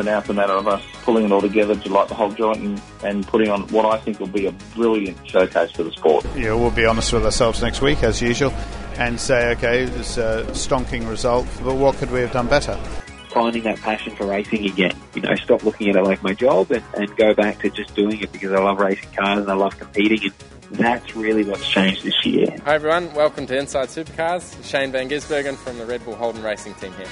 so now it's a matter of us pulling it all together to light the whole joint and, and putting on what I think will be a brilliant showcase for the sport. Yeah, we'll be honest with ourselves next week as usual and say, okay, it's a stonking result, but what could we have done better? Finding that passion for racing again. You know, stop looking at it like my job and, and go back to just doing it because I love racing cars and I love competing and that's really what's changed this year. Hi everyone, welcome to Inside Supercars. Shane Van Gisbergen from the Red Bull Holden Racing team here.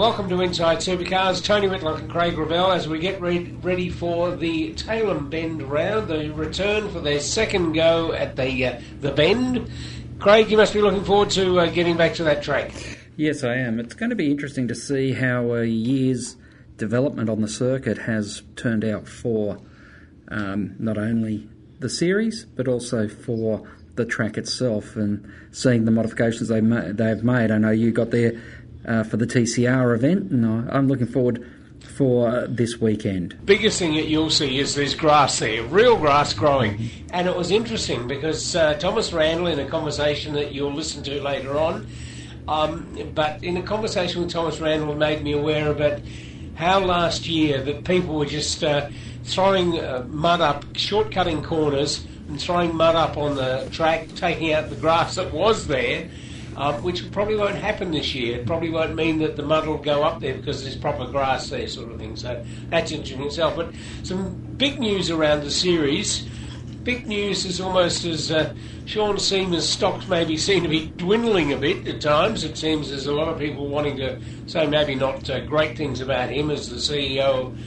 Welcome to Inside Supercars. Tony Whitlock and Craig Ravel as we get re- ready for the Tailem Bend round, the return for their second go at the uh, the Bend. Craig, you must be looking forward to uh, getting back to that track. Yes, I am. It's going to be interesting to see how a year's development on the circuit has turned out for um, not only the series, but also for the track itself and seeing the modifications they ma- they've made. I know you got there uh, for the TCR event, and I'm looking forward for this weekend. Biggest thing that you'll see is there's grass there, real grass growing, and it was interesting because uh, Thomas Randall, in a conversation that you'll listen to later on, um, but in a conversation with Thomas Randall, made me aware about how last year that people were just uh, throwing uh, mud up, shortcutting corners, and throwing mud up on the track, taking out the grass that was there. Um, which probably won't happen this year. It probably won't mean that the mud will go up there because there's proper grass there, sort of thing. So that's interesting itself. But some big news around the series. Big news is almost as uh, Sean Seamer's stocks maybe seem to be dwindling a bit at times. It seems there's a lot of people wanting to say maybe not uh, great things about him as the CEO of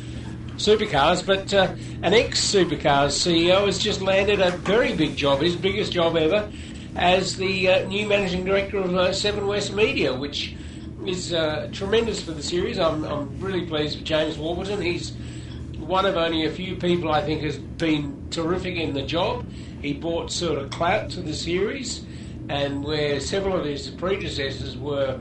Supercars, but uh, an ex Supercars CEO has just landed a very big job, his biggest job ever, as the uh, new managing director of uh, Seven West Media, which is uh, tremendous for the series. I'm, I'm really pleased with James Warburton. He's one of only a few people I think has been terrific in the job. He brought sort of clout to the series, and where several of his predecessors were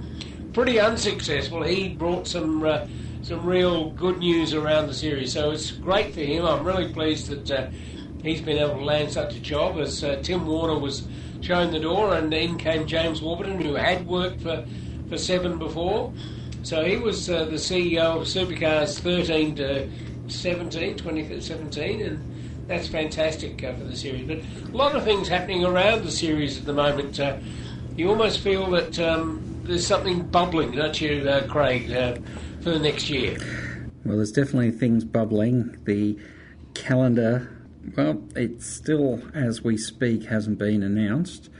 pretty unsuccessful, he brought some uh, some real good news around the series. So it's great for him. I'm really pleased that uh, he's been able to land such a job as uh, Tim Worner was shown the door, and in came James Warburton, who had worked for, for Seven before. So he was uh, the CEO of Supercars 13 to 17, 2017, and that's fantastic uh, for the series. But a lot of things happening around the series at the moment. Uh, you almost feel that um, there's something bubbling, don't you, uh, Craig, uh, for the next year? Well, there's definitely things bubbling. The calendar well, it still, as we speak, hasn't been announced.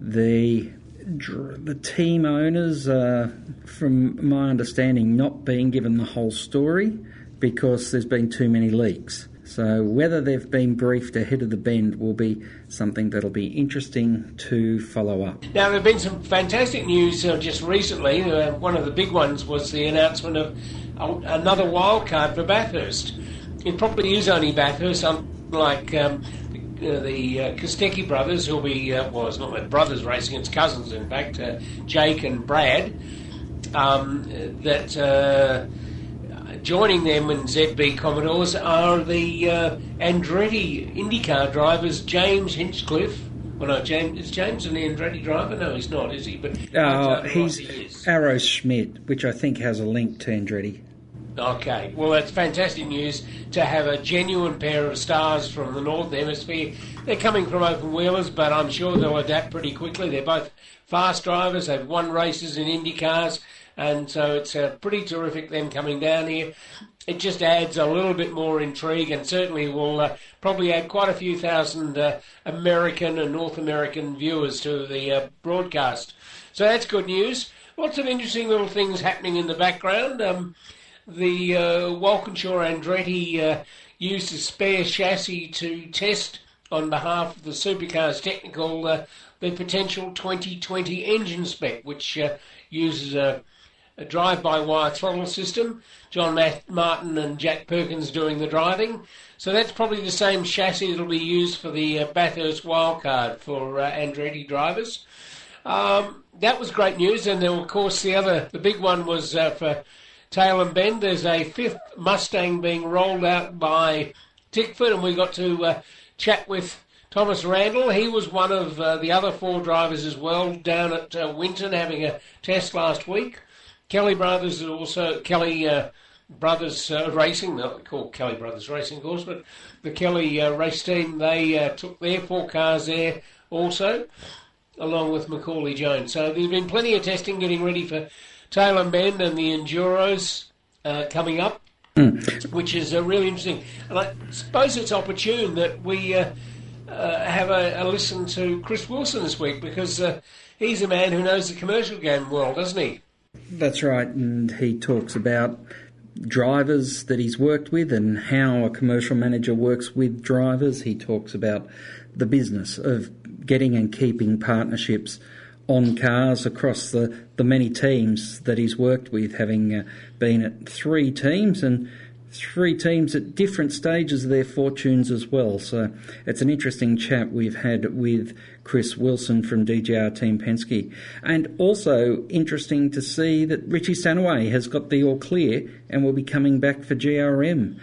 The the team owners, uh, from my understanding, not being given the whole story because there's been too many leaks. So whether they've been briefed ahead of the bend will be something that'll be interesting to follow up. Now there have been some fantastic news uh, just recently. Uh, one of the big ones was the announcement of uh, another wildcard for Bathurst. It probably is only Bathurst, like um, uh, the uh, Kostecki brothers, who'll be, uh, well, it's not their brothers racing, it's cousins, in fact, uh, Jake and Brad, um, that uh, joining them in ZB Commodores are the uh, Andretti IndyCar drivers, James Hinchcliffe. Well, no, James is James an Andretti driver? No, he's not, is he? But uh, he's he Arrow Schmidt, which I think has a link to Andretti. Okay, well, that's fantastic news to have a genuine pair of stars from the Northern Hemisphere. They're coming from open wheelers, but I'm sure they'll adapt pretty quickly. They're both fast drivers, they've won races in Indy cars, and so it's uh, pretty terrific them coming down here. It just adds a little bit more intrigue and certainly will uh, probably add quite a few thousand uh, American and North American viewers to the uh, broadcast. So that's good news. Lots of interesting little things happening in the background. Um, the uh, Walkinshaw Andretti uh, used a spare chassis to test on behalf of the supercars technical uh, the potential 2020 engine spec, which uh, uses a, a drive-by-wire throttle system. John Martin and Jack Perkins doing the driving. So that's probably the same chassis that'll be used for the uh, Bathurst wildcard for uh, Andretti drivers. Um, that was great news, and then of course the other, the big one was uh, for and Bend. There's a fifth Mustang being rolled out by Tickford, and we got to uh, chat with Thomas Randall. He was one of uh, the other four drivers as well down at uh, Winton having a test last week. Kelly Brothers is also Kelly uh, Brothers uh, Racing, not called Kelly Brothers Racing, of course, but the Kelly uh, race team, they uh, took their four cars there also, along with Macaulay Jones. So there's been plenty of testing getting ready for Tailem Bend and the Enduros uh, coming up, which is uh, really interesting. And I suppose it's opportune that we uh, uh, have a, a listen to Chris Wilson this week because uh, he's a man who knows the commercial game well, doesn't he? That's right, and he talks about drivers that he's worked with and how a commercial manager works with drivers. He talks about the business of getting and keeping partnerships on cars across the, the many teams that he's worked with, having uh, been at three teams and three teams at different stages of their fortunes as well. So it's an interesting chat we've had with Chris Wilson from DJR Team Penske. And also interesting to see that Richie Stanaway has got the all clear and will be coming back for GRM.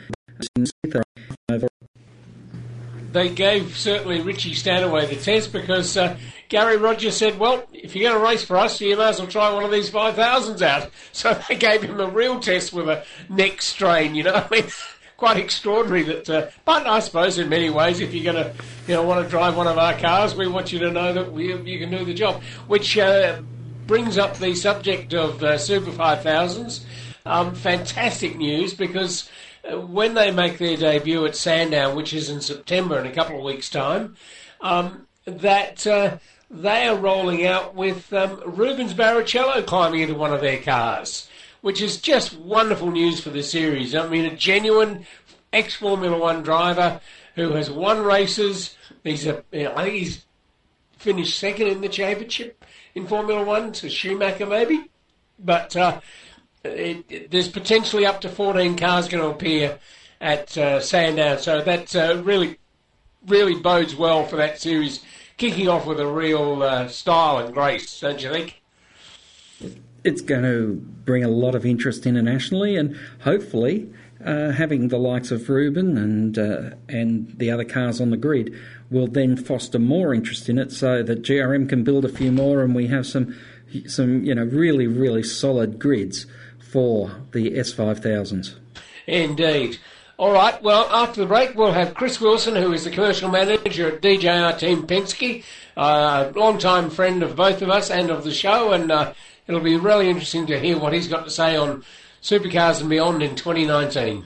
They gave certainly Richie Stanaway the test because uh, Gary Rogers said, well, if you're going to race for us, you may as well try one of these 5000s out. So they gave him a real test with a neck strain, you know. I mean, quite extraordinary that, uh, but I suppose in many ways, if you're going to, you know, want to drive one of our cars, we want you to know that we, you can do the job. Which uh, brings up the subject of uh, Super 5000s. Um, fantastic news because uh, when they make their debut at Sandown, which is in September in a couple of weeks' time, um, that uh, they are rolling out with um, Rubens Barrichello climbing into one of their cars, which is just wonderful news for the series. I mean, a genuine ex Formula One driver who has won races. He's a, you know, I think he's finished second in the championship in Formula One to Schumacher, maybe. But uh, it, it, there's potentially up to 14 cars going to appear at uh, Sandown, so that uh, really, really bodes well for that series kicking off with a real uh, style and grace, don't you think? It's going to bring a lot of interest internationally, and hopefully, uh, having the likes of Ruben and uh, and the other cars on the grid will then foster more interest in it, so that GRM can build a few more, and we have some some you know really really solid grids for the S5000s. Indeed. All right, well, after the break, we'll have Chris Wilson, who is the commercial manager at DJR Team Penske, a long-time friend of both of us and of the show, and uh, it'll be really interesting to hear what he's got to say on supercars and beyond in 2019.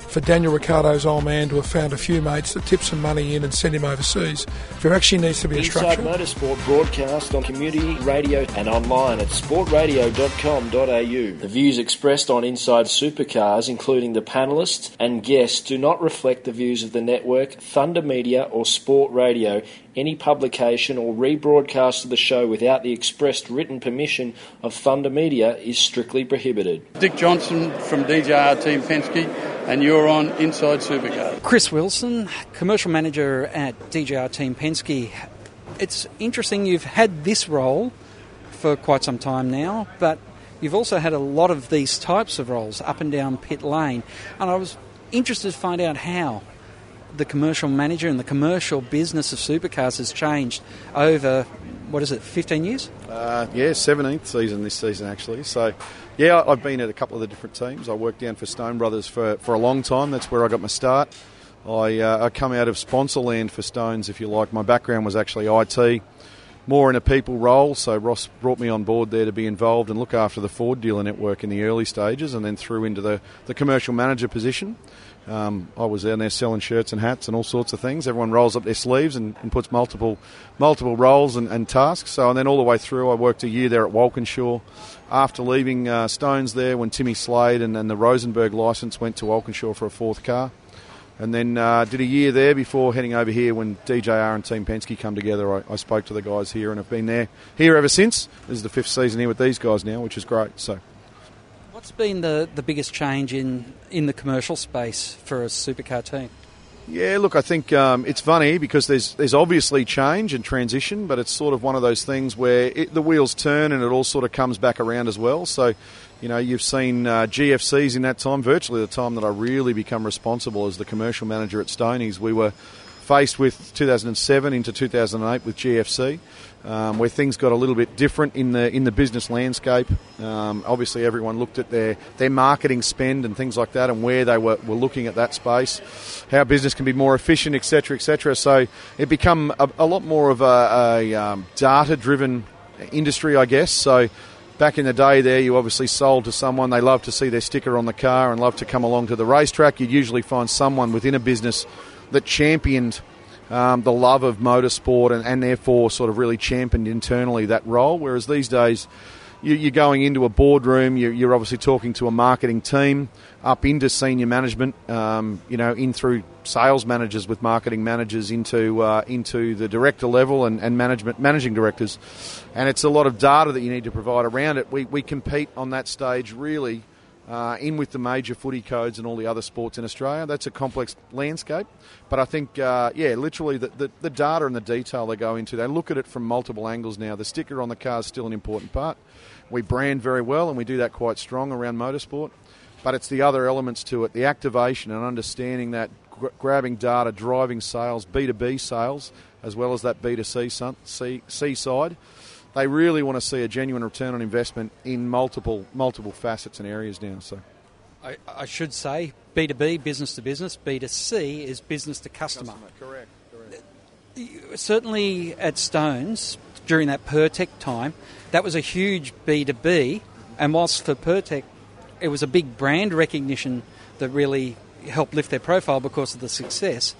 for Daniel Ricciardo's old man to have found a few mates that tip some money in and send him overseas. There actually needs to be a Inside structure. Motorsport broadcast on community radio and online at sportradio.com.au. The views expressed on Inside Supercars, including the panelists and guests, do not reflect the views of the network, Thunder Media, or Sport Radio. Any publication or rebroadcast of the show without the expressed written permission of Thunder Media is strictly prohibited. Dick Johnson from DJR Team Penske, and you're on Inside Supercars. Chris Wilson, commercial manager at DJR Team Penske. It's interesting you've had this role for quite some time now, but you've also had a lot of these types of roles up and down pit lane, and I was interested to find out how the commercial manager and the commercial business of supercars has changed over what is it, 15 years? Uh, yeah, 17th season this season actually. So, yeah, I've been at a couple of the different teams. I worked down for Stone Brothers for, for a long time. That's where I got my start. I, uh, I come out of sponsor land for Stones, if you like. My background was actually IT, more in a people role. So Ross brought me on board there to be involved and look after the Ford dealer network in the early stages, and then through into the, the commercial manager position. Um, I was down there selling shirts and hats and all sorts of things. Everyone rolls up their sleeves and, and puts multiple multiple roles and, and, tasks. So and then all the way through, I worked a year there at Walkinshaw. After leaving uh, Stones there, when Timmy Slade and, the Rosenberg license went to Walkinshaw for a fourth car, and then uh, did a year there before heading over here when DJR and Team Penske come together. I, I, spoke to the guys here and have been there here ever since. This is the fifth season here with these guys now, which is great. So. What's been the, the biggest change in, in the commercial space for a supercar team? Yeah, look, I think um, it's funny because there's there's obviously change and transition, but it's sort of one of those things where it, the wheels turn and it all sort of comes back around as well. So, you know, you've seen uh, GFCs in that time, virtually the time that I really become responsible as the commercial manager at Stonies. We were faced with 2007 into 2008 with GFC, um, where things got a little bit different in the in the business landscape. Um, obviously, everyone looked at their their marketing spend and things like that, and where they were, were looking at that space, how business can be more efficient, etc., etc. So it become a, a lot more of a, a um, data driven industry, I guess. So back in the day there you obviously sold to someone they love to see their sticker on the car and love to come along to the racetrack you'd usually find someone within a business that championed um, the love of motorsport and, and, therefore sort of really championed internally that role. Whereas these days, you, are going into a boardroom, you're, obviously talking to a marketing team, up into senior management, um, you know, in through sales managers with marketing managers into uh, into the director level and, and management managing directors, and it's a lot of data that you need to provide around it. We, we compete on that stage really uh, in with the major footy codes and all the other sports in Australia. That's a complex landscape, but I think, uh, yeah, literally the, the, the, data and the detail they go into, they look at it from multiple angles now. The sticker on the car is still an important part. We brand very well, and we do that quite strong around motorsport, but it's the other elements to it, the activation and understanding that gr- grabbing data, driving sales, B2B sales, as well as that B2C C, C side they really want to see a genuine return on investment in multiple multiple facets and areas now. So. I, I should say B2B, business to business, B2C is business to customer. customer correct, correct. Certainly at Stones, during that Pirtek time, that was a huge B2B, and whilst for Pirtek, it was a big brand recognition that really helped lift their profile because of the success.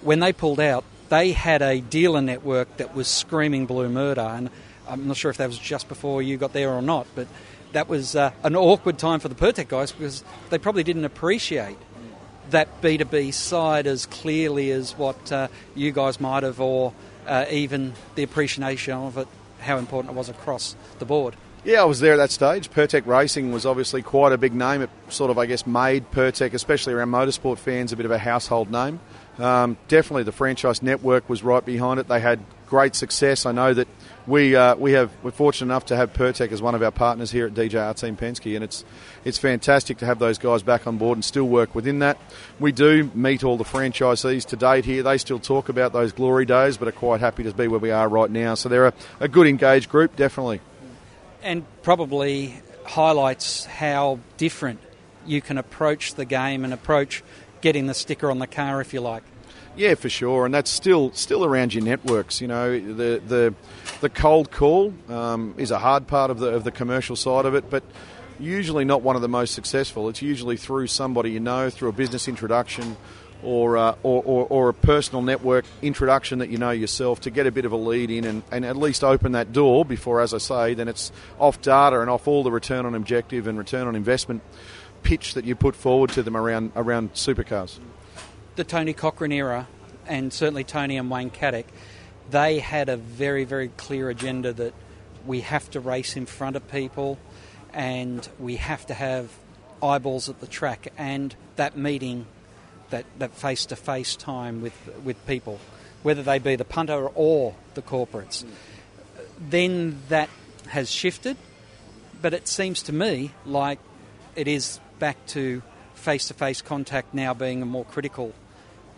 When they pulled out, they had a dealer network that was screaming blue murder, and I'm not sure if that was just before you got there or not, but that was uh, an awkward time for the Pirtek guys because they probably didn't appreciate that B2B side as clearly as what uh, you guys might have, or uh, even the appreciation of it, how important it was across the board. Yeah, I was there at that stage. Pirtek Racing was obviously quite a big name. It sort of, I guess, made Pirtek, especially around motorsport fans, a bit of a household name. Um, definitely, the franchise network was right behind it. They had great success. I know that we uh, we have we're fortunate enough to have Pirtek as one of our partners here at DJR Team Penske, and it's it's fantastic to have those guys back on board and still work within that. We do meet all the franchisees to date here. They still talk about those glory days, but are quite happy to be where we are right now. So they're a, a good engaged group, definitely, and probably highlights how different you can approach the game and approach getting the sticker on the car, if you like. Yeah, for sure, and that's still still around your networks. You know, the the the cold call um, is a hard part of the of the commercial side of it, but usually not one of the most successful. It's usually through somebody you know, through a business introduction, or, uh, or, or, or, a personal network introduction that you know yourself to get a bit of a lead in and, and at least open that door before, as I say, then it's off data and off all the return on objective and return on investment pitch that you put forward to them around around supercars? The Tony Cochrane era, and certainly Tony and Wayne Cattach, they had a very very clear agenda that we have to race in front of people, and we have to have eyeballs at the track, and that meeting, that that face to face time with with people, whether they be the punter or the corporates. Then that has shifted, but it seems to me like it is back to face to face contact now being more critical.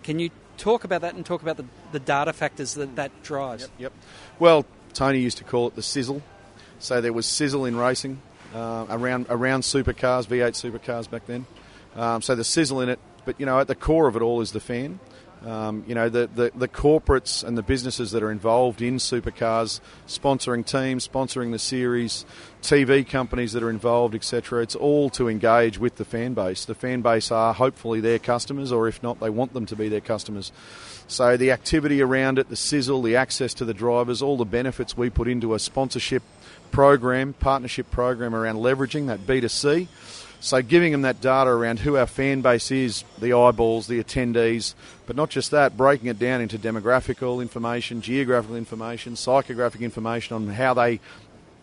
Can you talk about that and talk about the, the data factors that that drives? Yep, yep. Well, Tony used to call it the sizzle. So there was sizzle in racing uh, around around supercars, V8 supercars back then. Um, so the sizzle in it, but you know at the core of it all is the fan. Um, you know, the, the, the, corporates and the businesses that are involved in supercars, sponsoring teams, sponsoring the series, TV companies that are involved, etc. It's all to engage with the fan base. The fan base are hopefully their customers, or if not, they want them to be their customers. So the activity around it, the sizzle, the access to the drivers, all the benefits we put into a sponsorship program, partnership program around leveraging that B2C so giving them that data around who our fan base is, the eyeballs, the attendees, but not just that, breaking it down into demographical information, geographical information, psychographic information on how they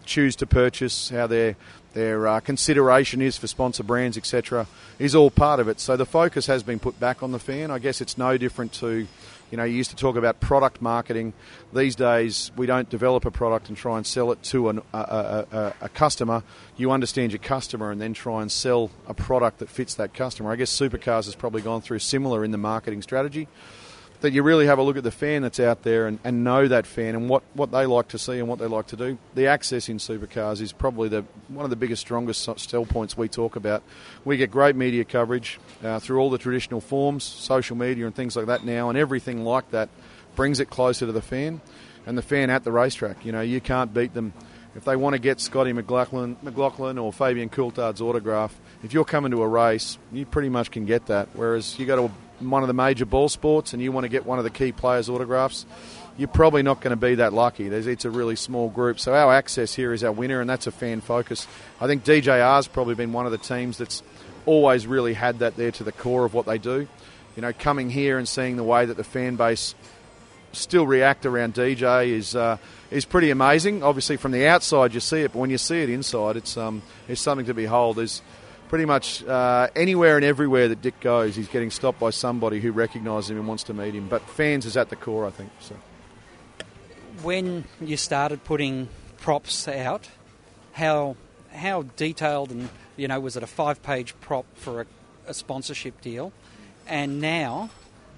choose to purchase, how their their uh, consideration is for sponsor brands, etc., is all part of it. So the focus has been put back on the fan. I guess it's no different to, you know, you used to talk about product marketing. These days, we don't develop a product and try and sell it to an, a, a, a, a customer. You understand your customer and then try and sell a product that fits that customer. I guess Supercars has probably gone through similar in the marketing strategy that you really have a look at the fan that's out there and, and know that fan and what, what they like to see and what they like to do. The access in supercars is probably the one of the biggest, strongest sell points we talk about. We get great media coverage uh, through all the traditional forms, social media and things like that now, and everything like that brings it closer to the fan and the fan at the racetrack. You know, you can't beat them. If they want to get Scotty McLaughlin, McLaughlin or Fabian Coulthard's autograph, if you're coming to a race, you pretty much can get that. Whereas you go to one of the major ball sports and you want to get one of the key players' autographs, you're probably not going to be that lucky. There's, it's a really small group. So our access here is our winner, and that's a fan focus. I think DJR's probably been one of the teams that's always really had that there to the core of what they do. You know, coming here and seeing the way that the fan base still react around DJ is uh, is pretty amazing. Obviously, from the outside you see it, but when you see it inside, it's um, it's something to behold. There's pretty much uh, anywhere and everywhere that Dick goes, he's getting stopped by somebody who recognises him and wants to meet him. But fans is at the core, I think. So. When you started putting props out, how how detailed and you know was it a five page prop for a, a sponsorship deal, and now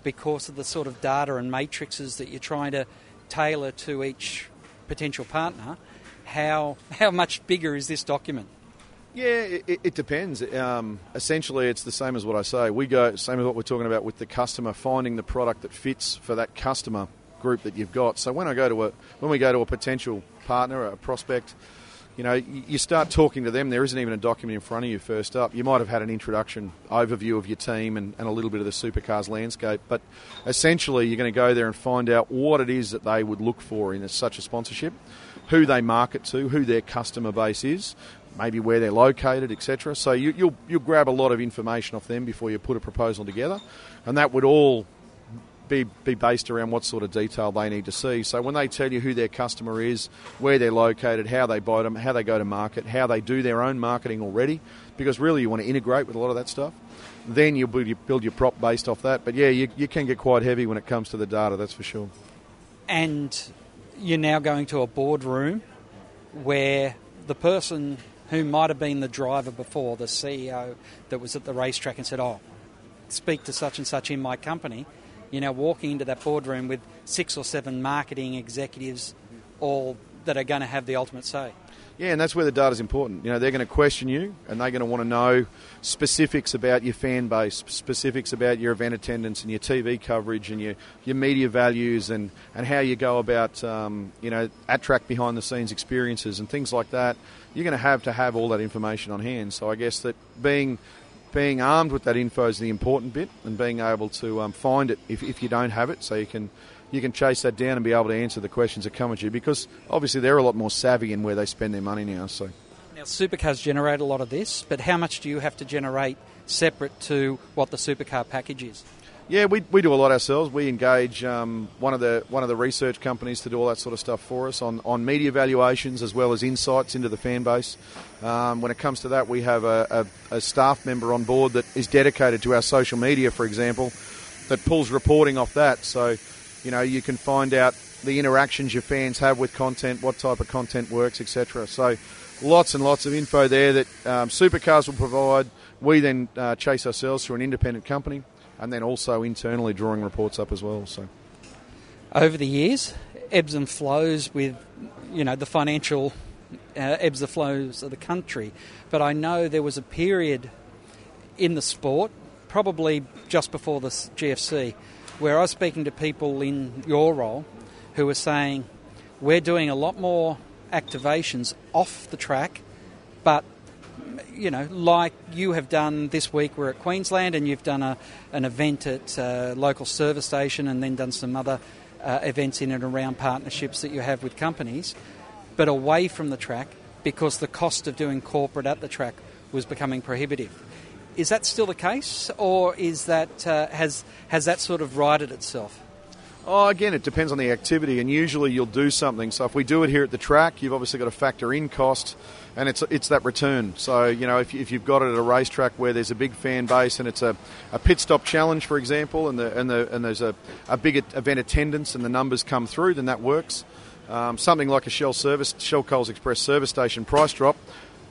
because of the sort of data and matrices that you're trying to tailor to each potential partner, how how much bigger is this document? Yeah, it, it depends. Um, essentially, it's the same as what I say. We go same as what we're talking about with the customer, finding the product that fits for that customer group that you've got. So when I go to a when we go to a potential partner, a prospect, you know, you start talking to them. There isn't even a document in front of you first up. You might have had an introduction overview of your team and, and a little bit of the supercars landscape, but essentially, you're going to go there and find out what it is that they would look for in such a sponsorship, who they market to, who their customer base is, maybe where they're located, etc. So you, you'll you'll grab a lot of information off them before you put a proposal together, and that would all be, be based around what sort of detail they need to see. So when they tell you who their customer is, where they're located, how they buy them, how they go to market, how they do their own marketing already, because really you want to integrate with a lot of that stuff, then you'll build your, build your prop based off that. But yeah, you, you can get quite heavy when it comes to the data, that's for sure. And you're now going to a boardroom where the person who might have been the driver before, the CEO that was at the racetrack and said, Oh, speak to such and such in my company. You know, walking into that boardroom with six or seven marketing executives, all that are going to have the ultimate say. Yeah, and that's where the data is important. You know, they're going to question you, and they're going to want to know specifics about your fan base, specifics about your event attendance and your TV coverage and your, your media values, and, and how you go about, um, you know, at track behind the scenes experiences and things like that. You're going to have to have all that information on hand. So I guess that being being armed with that info is the important bit, and being able to um, find it if, if you don't have it, so you can you can chase that down and be able to answer the questions that come at you because obviously they're a lot more savvy in where they spend their money now. So now supercars generate a lot of this, but how much do you have to generate separate to what the supercar package is? Yeah, we, we do a lot ourselves. We engage um, one of the one of the research companies to do all that sort of stuff for us on, on media valuations as well as insights into the fan base. Um, when it comes to that, we have a, a, a staff member on board that is dedicated to our social media, for example, that pulls reporting off that. So you know, you can find out the interactions your fans have with content, what type of content works, etc. So, lots and lots of info there that um, Supercars will provide. We then uh, chase ourselves through an independent company, and then also internally drawing reports up as well. So, over the years, ebbs and flows with, you know, the financial uh, ebbs and flows of the country. But I know there was a period in the sport, probably just before the GFC, where I was speaking to people in your role who were saying, we're doing a lot more activations off the track, but you know, like you have done this week, we're at Queensland and you've done a, an event at a local service station and then done some other uh, events in and around partnerships that you have with companies, but away from the track because the cost of doing corporate at the track was becoming prohibitive. Is that still the case, or is that uh, has has that sort of righted itself? Oh, again, it depends on the activity, and usually you'll do something. So if we do it here at the track, you've obviously got to factor in cost, and it's it's that return. So you know, if, if you've got it at a racetrack where there's a big fan base and it's a, a pit stop challenge, for example, and the and the and there's a, a big event attendance and the numbers come through, then that works. Um, something like a Shell service, Shell Coles Express service station price drop.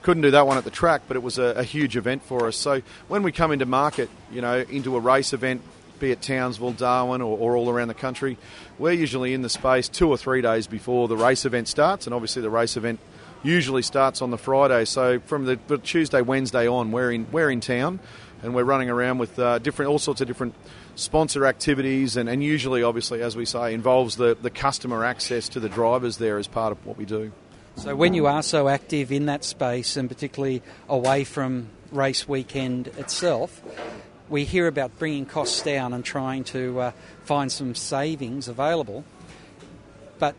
Couldn't do that one at the track, but it was a, a huge event for us. So when we come into market, you know, into a race event, be it Townsville, Darwin, or, or, all around the country. We're usually in the space two or three days before the race event starts, and obviously the race event usually starts on the Friday. So from the, Tuesday, Wednesday on, we're in we're in town, and we're running around with uh, different all sorts of different sponsor activities, and, and usually, obviously, as we say, involves the, the customer access to the drivers there as part of what we do. So when you are so active in that space, and particularly away from race weekend itself, we hear about bringing costs down and trying to uh, find some savings available. But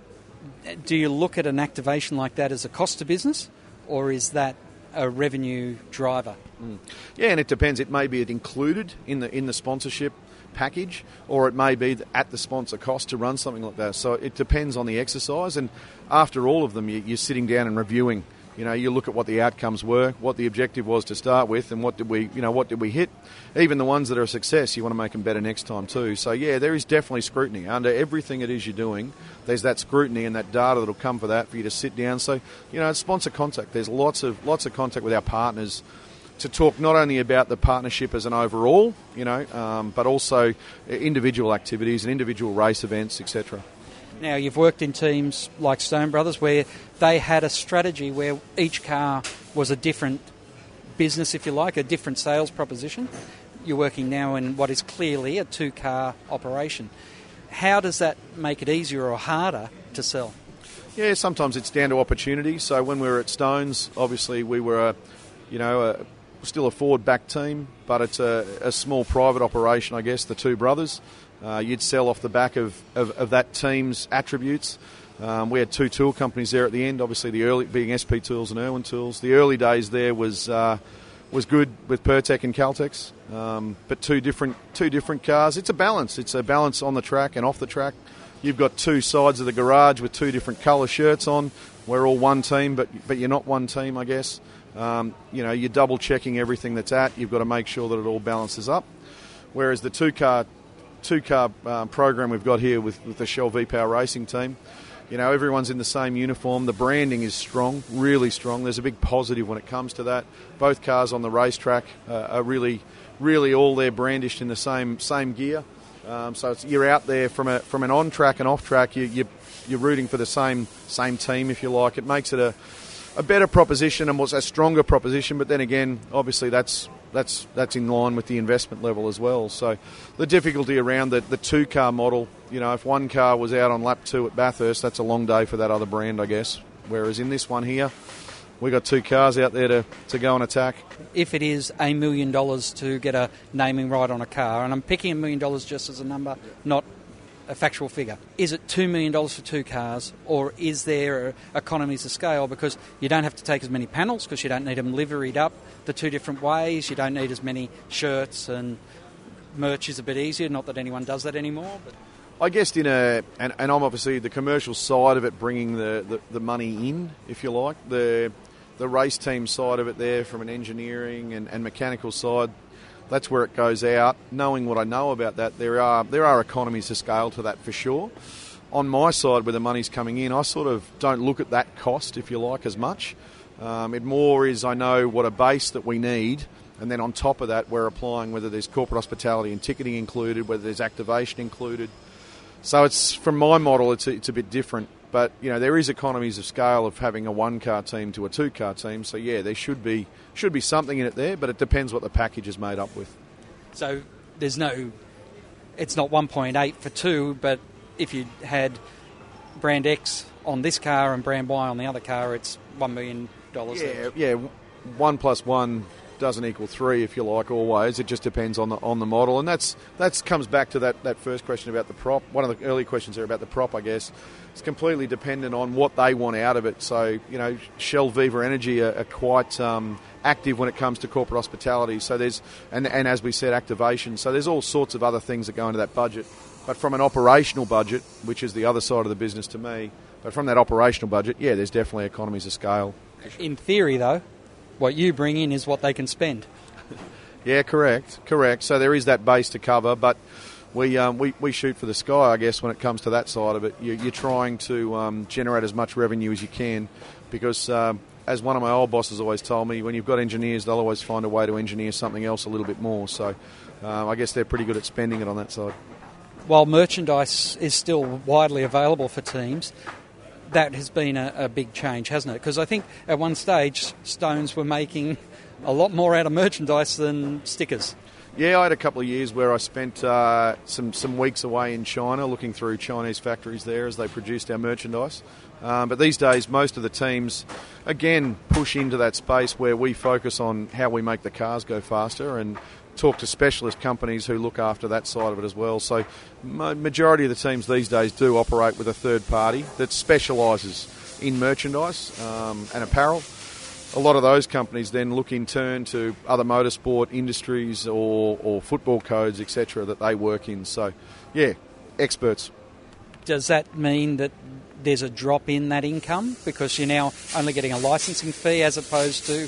do you look at an activation like that as a cost to business, or is that a revenue driver? Mm. Yeah, and it depends. It may be it included in the in the sponsorship package, or it may be at the sponsor cost to run something like that. So it depends on the exercise, and after all of them, you're sitting down and reviewing you know, you look at what the outcomes were, what the objective was to start with, and what did we, you know, what did we hit. Even the ones that are a success, you want to make them better next time too. So yeah, there is definitely scrutiny under everything it is you're doing. There's that scrutiny and that data that'll come for that for you to sit down. So you know, sponsor contact. There's lots of lots of contact with our partners to talk not only about the partnership as an overall, you know, um, but also individual activities and individual race events, etc. Now, you've worked in teams like Stone Brothers where they had a strategy where each car was a different business, if you like, a different sales proposition. You're working now in what is clearly a two car operation. How does that make it easier or harder to sell? Yeah, sometimes it's down to opportunity. So when we were at Stones, obviously we were a, you know, a, still a forward back team, but it's a, a small private operation, I guess, the two brothers. Uh, you'd sell off the back of, of, of that team's attributes. Um, we had two tool companies there at the end, obviously the early being SP Tools and Irwin Tools. The early days there was uh, was good with Pirtek and Caltex, um, but two different two different cars. It's a balance. It's a balance on the track and off the track. You've got two sides of the garage with two different colour shirts on. We're all one team, but but you're not one team, I guess. Um, you know, you're double checking everything that's at. You've got to make sure that it all balances up. Whereas the two car two car um, program we've got here with, with the Shell V Power Racing team, you know, everyone's in the same uniform. The branding is strong, really strong. There's a big positive when it comes to that. Both cars on the racetrack uh, are really, really all there brandished in the same same gear. Um, so you're out there from a from an on track and off track. You, you, you're rooting for the same same team, if you like. It makes it a a better proposition and was a stronger proposition. But then again, obviously that's that's that's in line with the investment level as well. So the difficulty around the, the two car model, you know, if one car was out on lap two at Bathurst, that's a long day for that other brand, I guess. Whereas in this one here, we got two cars out there to, to go and attack. If it is a million dollars to get a naming right on a car, and I'm picking a million dollars just as a number, not a factual figure. Is it $2 million for two cars, or is there economies of scale because you don't have to take as many panels because you don't need them liveried up the two different ways, you don't need as many shirts, and merch is a bit easier. Not that anyone does that anymore. But. I guess in a, and, and I'm obviously the commercial side of it, bringing the, the, the money in, if you like. The the race team side of it there, from an engineering and, and mechanical side, that's where it goes out. Knowing what I know about that, there are there are economies of scale to that for sure. On my side, where the money's coming in, I sort of don't look at that cost, if you like, as much. Um, it more is I know what a base that we need, and then on top of that, we're applying whether there's corporate hospitality and ticketing included, whether there's activation included. So it's from my model, it's a, it's a bit different. But you know there is economies of scale of having a one car team to a two car team. So yeah, there should be should be something in it there, but it depends what the package is made up with. So there's no, it's not 1.8 for two, but if you had brand X on this car and brand Y on the other car, it's one million dollars. Yeah, yeah, one plus one doesn't equal three, if you like. Always, it just depends on the on the model, and that's that comes back to that that first question about the prop. One of the early questions there about the prop, I guess. It's completely dependent on what they want out of it. So you know, Shell Viva Energy are, are quite um, active when it comes to corporate hospitality. So there's and and as we said, activation. So there's all sorts of other things that go into that budget. But from an operational budget, which is the other side of the business to me, but from that operational budget, yeah, there's definitely economies of scale. In theory, though, what you bring in is what they can spend. Yeah, correct, correct. So there is that base to cover, but we, um, we, we shoot for the sky, I guess, when it comes to that side of it. You, you're trying to um, generate as much revenue as you can because, um, as one of my old bosses always told me, when you've got engineers, they'll always find a way to engineer something else a little bit more. So um, I guess they're pretty good at spending it on that side. While merchandise is still widely available for teams, that has been a, a big change, hasn't it? Because I think at one stage, Stones were making a lot more out of merchandise than stickers. Yeah, I had a couple of years where I spent uh, some some weeks away in China, looking through Chinese factories there as they produced our merchandise. Um, but these days, most of the teams, again, push into that space where we focus on how we make the cars go faster and talk to specialist companies who look after that side of it as well. So, majority of the teams these days do operate with a third party that specialises in merchandise um, and apparel a lot of those companies then look in turn to other motorsport industries or, or football codes, etc., that they work in. So, yeah, experts. Does that mean that there's a drop in that income because you're now only getting a licensing fee as opposed to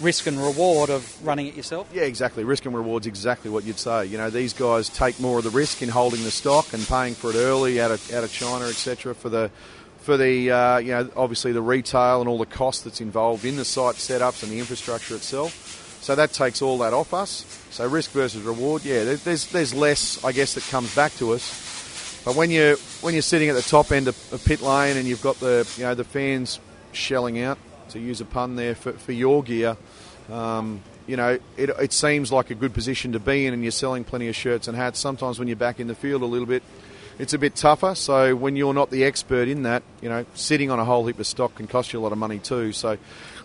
risk and reward of running it yourself? Yeah, exactly. Risk and reward's exactly what you'd say. You know, these guys take more of the risk in holding the stock and paying for it early out of out of China, etc. For the for the uh, you know obviously the retail and all the cost that's involved in the site setups and the infrastructure itself. So that takes all that off us. So risk versus reward, yeah, there's there's less I guess that comes back to us. But when you when you're sitting at the top end of, of pit lane and you've got the you know the fans shelling out to use a pun there for, for your gear. Um, you know, it, it seems like a good position to be in, and you're selling plenty of shirts and hats. Sometimes when you're back in the field a little bit, it's a bit tougher. So when you're not the expert in that, you know, sitting on a whole heap of stock can cost you a lot of money too. So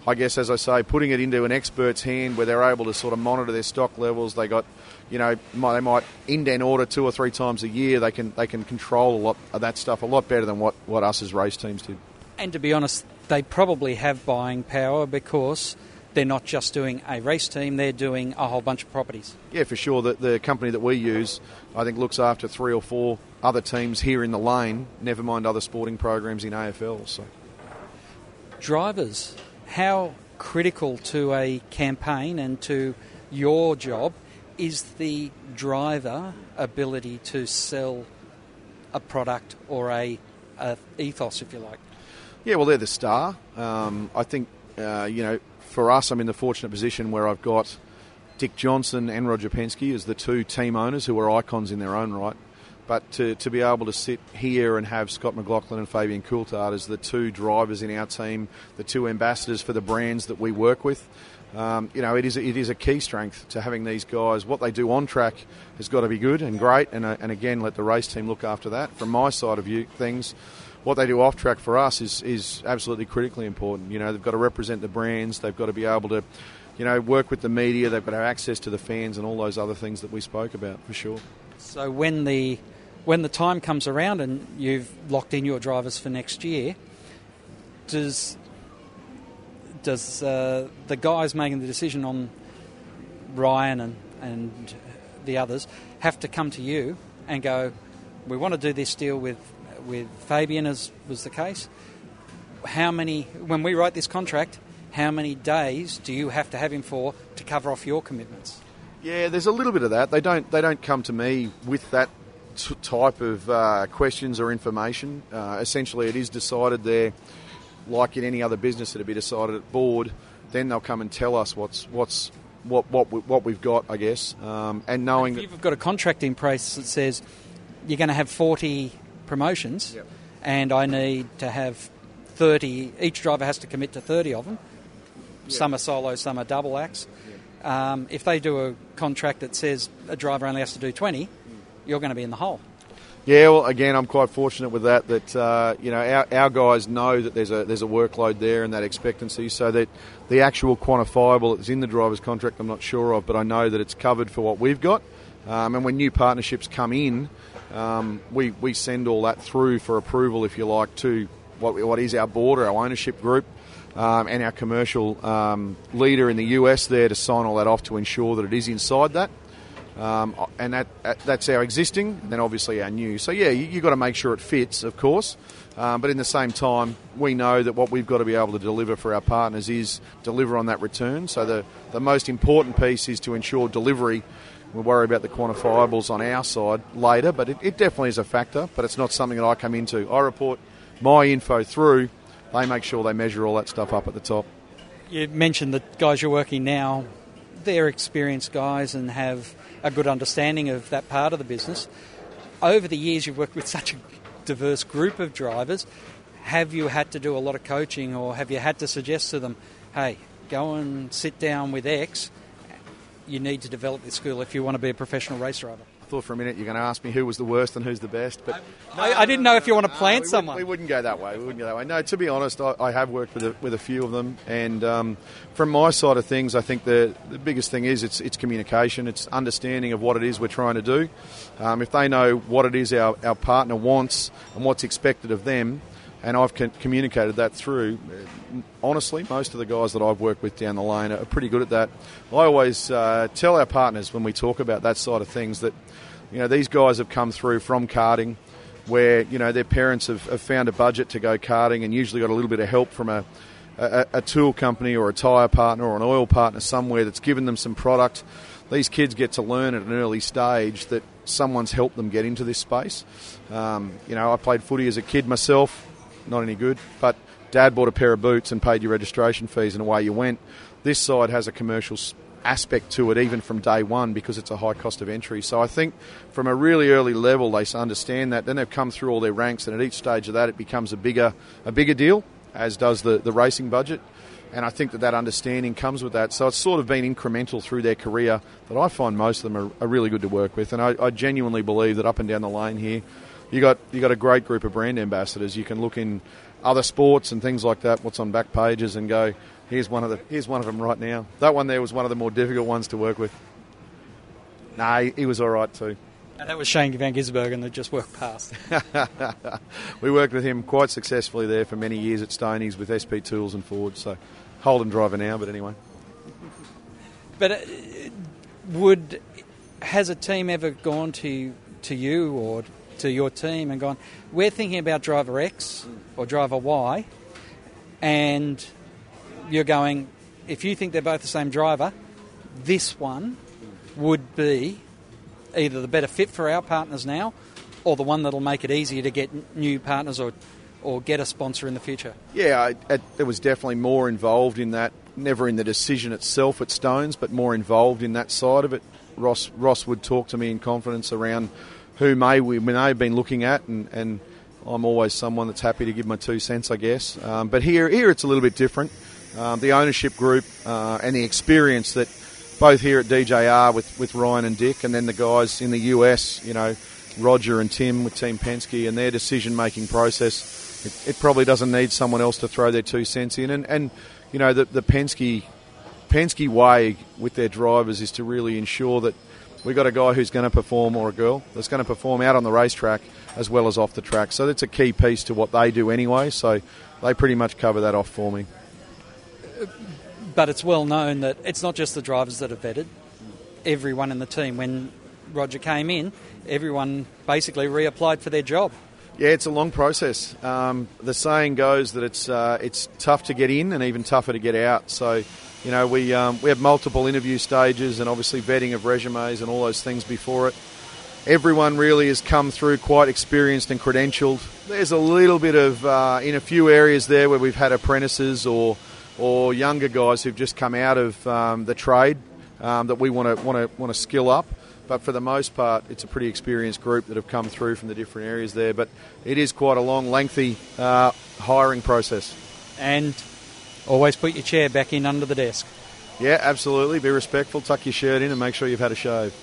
I guess, as I say, putting it into an expert's hand where they're able to sort of monitor their stock levels, they got, you know, they might indent order two or three times a year. They can they can control a lot of that stuff a lot better than what, what us as race teams did. And to be honest, they probably have buying power because they're not just doing a race team, they're doing a whole bunch of properties. Yeah, for sure. The, the company that we use, I think, looks after three or four other teams here in the lane, never mind other sporting programs in AFL. So, Drivers, how critical to a campaign and to your job is the driver ability to sell a product or a, a ethos, if you like? Yeah, well, they're the star. Um, I think, uh, you know, for us, I'm in the fortunate position where I've got Dick Johnson and Roger Penske as the two team owners who are icons in their own right. But to, to be able to sit here and have Scott McLaughlin and Fabian Coulthard as the two drivers in our team, the two ambassadors for the brands that we work with, um, you know, it is, it is a key strength to having these guys. What they do on track has got to be good and great, and, uh, and again, let the race team look after that. From my side of view, things, what they do off track for us is, is absolutely critically important. You know, they've got to represent the brands, they've got to be able to, you know, work with the media, they've got to have access to the fans and all those other things that we spoke about for sure. So when the when the time comes around and you've locked in your drivers for next year, does does uh, the guys making the decision on Ryan and and the others have to come to you and go, we want to do this deal with with Fabian, as was the case. How many when we write this contract? How many days do you have to have him for to cover off your commitments? Yeah, there's a little bit of that. They don't they don't come to me with that t- type of uh, questions or information. Uh, essentially, it is decided there, like in any other business, that'd be decided at board. Then they'll come and tell us what's what's what what we, what we've got, I guess, um, and knowing if you've got a contract in place that says you're going to have 40 promotions, yep. and I need to have 30. Each driver has to commit to 30 of them. Yep. Some are solo, some are double acts. Yep. Um, if they do a contract that says a driver only has to do 20, you're going to be in the hole. Yeah, well, again, I'm quite fortunate with that. That uh, you know, our, our guys know that there's a there's a workload there and that expectancy, so that the actual quantifiable that's in the driver's contract, I'm not sure of, but I know that it's covered for what we've got. Um, and when new partnerships come in, um, we we send all that through for approval, if you like, to what what is our board or our ownership group. Um, and our commercial um, leader in the US there to sign all that off to ensure that it is inside that. Um, and that, that's our existing, and then obviously our new. So yeah, you, have got to make sure it fits, of course. Um, but in the same time, we know that what we've got to be able to deliver for our partners is deliver on that return. So the, the most important piece is to ensure delivery. We'll worry about the quantifiables on our side later, but it, it definitely is a factor. But it's not something that I come into. I report my info through. They make sure they measure all that stuff up at the top. You mentioned the guys you're working now. They're experienced guys and have a good understanding of that part of the business. Over the years, you've worked with such a diverse group of drivers. Have you had to do a lot of coaching, or have you had to suggest to them, hey, go and sit down with X? You need to develop this skill if you want to be a professional race driver. I thought for a minute you're going to ask me who was the worst and who's the best, but I, I didn't know if you want to plant no, we someone. Wouldn't, we wouldn't go that way. We wouldn't go that way. No, to be honest, I, I have worked with a, with a few of them, and um, from my side of things, I think the the biggest thing is it's it's communication, it's understanding of what it is we're trying to do. Um, if they know what it is our, our partner wants and what's expected of them, and I've communicated that through. Honestly, most of the guys that I've worked with down the lane are pretty good at that. I always uh, tell our partners when we talk about that side of things that you know, these guys have come through from karting where, you know, their parents have, have found a budget to go karting and usually got a little bit of help from a, a, a tool company or a tyre partner or an oil partner somewhere that's given them some product. These kids get to learn at an early stage that someone's helped them get into this space. Um, you know, I played footy as a kid myself, not any good, but dad bought a pair of boots and paid your registration fees and away you went. This side has a commercial aspect to it even from day one because it's a high cost of entry. So I think from a really early level they understand that. Then they've come through all their ranks, and at each stage of that it becomes a bigger a bigger deal, as does the, the racing budget. And I think that that understanding comes with that. So it's sort of been incremental through their career that I find most of them are, are really good to work with. And I, I genuinely believe that up and down the lane here, you got you got a great group of brand ambassadors. You can look in other sports and things like that, what's on back pages, and go, Here's one of the here's one of them right now. That one there was one of the more difficult ones to work with. No, he, he was all right too. And that was Shane Van Gisbergen that just worked past. we worked with him quite successfully there for many years at Stonies with SP Tools and Ford. So Holden driver now, but anyway. But uh, would has a team ever gone to to you or to your team and gone, we're thinking about driver X or driver Y, and you're going, if you think they're both the same driver, this one would be either the better fit for our partners now or the one that'll make it easier to get new partners or, or get a sponsor in the future? Yeah, I, there was definitely more involved in that, never in the decision itself at Stones, but more involved in that side of it. Ross, Ross would talk to me in confidence around who may we may have been looking at, and, and I'm always someone that's happy to give my two cents, I guess. Um, but here, here it's a little bit different um, the ownership group, uh, and the experience that both here at DJR with, with Ryan and Dick, and then the guys in the US, you know, Roger and Tim with Team Penske, and their decision making process. It, it, probably doesn't need someone else to throw their two cents in. And, and you know, the, the Penske, Penske way with their drivers is to really ensure that we've got a guy who's going to perform, or a girl that's going to perform out on the racetrack as well as off the track. So that's a key piece to what they do anyway. So they pretty much cover that off for me but it's well known that it's not just the drivers that are vetted. Everyone in the team, when Roger came in, everyone basically reapplied for their job. Yeah, it's a long process. Um, the saying goes that it's uh, it's tough to get in and even tougher to get out. So, you know, we um, we have multiple interview stages and obviously vetting of resumes and all those things before it. Everyone really has come through quite experienced and credentialed. There's a little bit of uh, in a few areas there where we've had apprentices or or younger guys who've just come out of um, the trade um, that we want to want to want to skill up. But for the most part, it's a pretty experienced group that have come through from the different areas there. But it is quite a long, lengthy uh, hiring process. And always put your chair back in under the desk. Yeah, absolutely. Be respectful, tuck your shirt in, and make sure you've had a shave.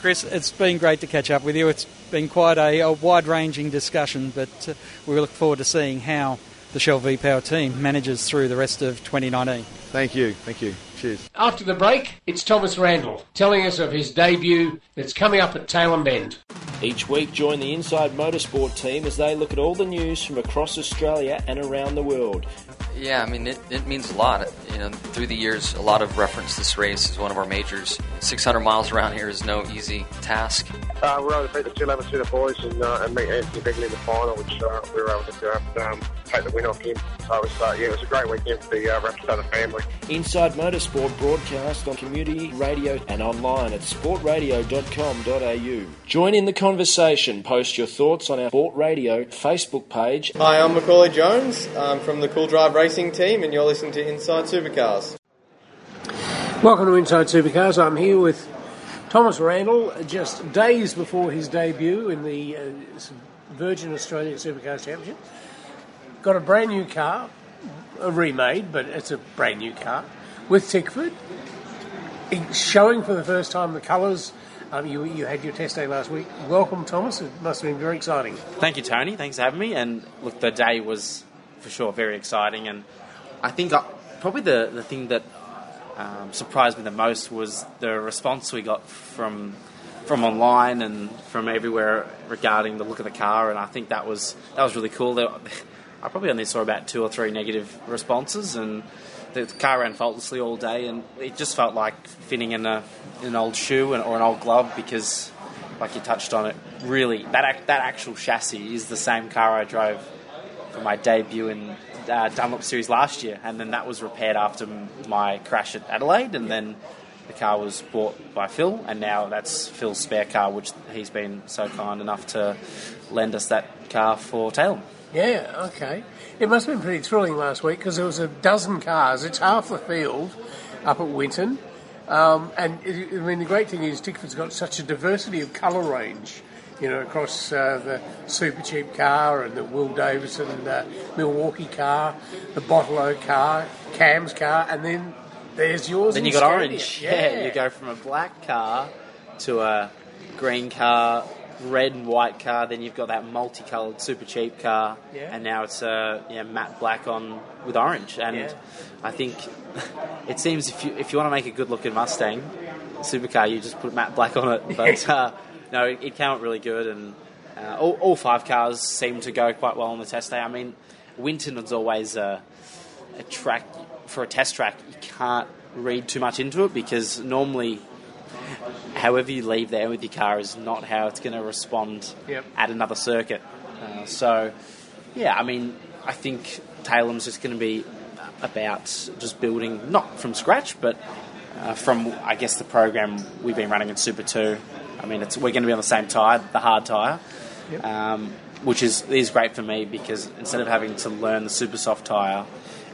Chris, it's been great to catch up with you. It's been quite a, a wide ranging discussion, but uh, we look forward to seeing how the Shell V Power team manages through the rest of 2019. Thank you. Thank you. Cheers. After the break, it's Thomas Randall telling us of his debut that's coming up at Tailem Bend. Each week, join the Inside Motorsport team as they look at all the news from across Australia and around the world. Yeah, I mean, it, it means a lot. You know, through the years, a lot of reference this race as one of our majors. 600 miles around here is no easy task. Uh, we were able to beat the 211 Student boys and, uh, and meet Anthony Begley in the final, which uh, we were able to um, take the win off him. So it was, uh, yeah, it was a great weekend for the uh, Rapstada family. Inside Motorsport broadcast on community radio and online at sportradio.com.au. Join in the conversation. Post your thoughts on our Sport Radio Facebook page. Hi, I'm Macauley Jones. I'm from the Cool Drive Racing team, and you're listening to Inside Supercars. Welcome to Inside Supercars. I'm here with Thomas Randall, just days before his debut in the uh, Virgin Australia Supercars Championship. Got a brand new car, a remade, but it's a brand new car, with Tickford. It's showing for the first time the colours. Um, you, you had your test day last week. Welcome, Thomas. It must have been very exciting. Thank you, Tony. Thanks for having me. And look, the day was for sure very exciting. And I think I, probably the, the thing that um, surprised me the most was the response we got from from online and from everywhere regarding the look of the car. And I think that was that was really cool. I probably only saw about two or three negative responses, and the car ran faultlessly all day, and it just felt like fitting in, a, an old shoe and, or an old glove because, like you touched on it, really that that actual chassis is the same car I drove for my debut in uh, Dunlop Series last year, and then that was repaired after my crash at Adelaide, and then the car was bought by Phil, and now that's Phil's spare car, which he's been so kind enough to lend us that car for Tailem. Yeah, okay. It must have been pretty thrilling last week because there was a dozen cars. It's half the field up at Winton. Um, and I mean, the great thing is Tickford's got such a diversity of colour range, you know, across uh, the super cheap car and the Will Davison uh, Milwaukee car, the Bottolo car, Cam's car, and then there's yours. Then you got orange. Yeah. yeah, you go from a black car to a green car, red and white car. Then you've got that multicolored super cheap car, yeah. and now it's a yeah, matte black on with orange. And yeah. I think it seems if you if you want to make a good looking Mustang supercar, you just put matte black on it. But uh, no, it, came out really good, and uh, all, all, five cars seem to go quite well on the test day. I mean, Winton is always a, a track for a test track. You can't read too much into it because normally however you leave there with your car is not how it's going to respond yep. at another circuit. Uh, so, yeah, I mean, I think Tailem's just going to be about just building, not from scratch, but uh, from, I guess, the program we've been running in Super 2. I mean, it's, we're going to be on the same tyre, the hard tyre, yep. um, which is, is great for me because instead of having to learn the super soft tyre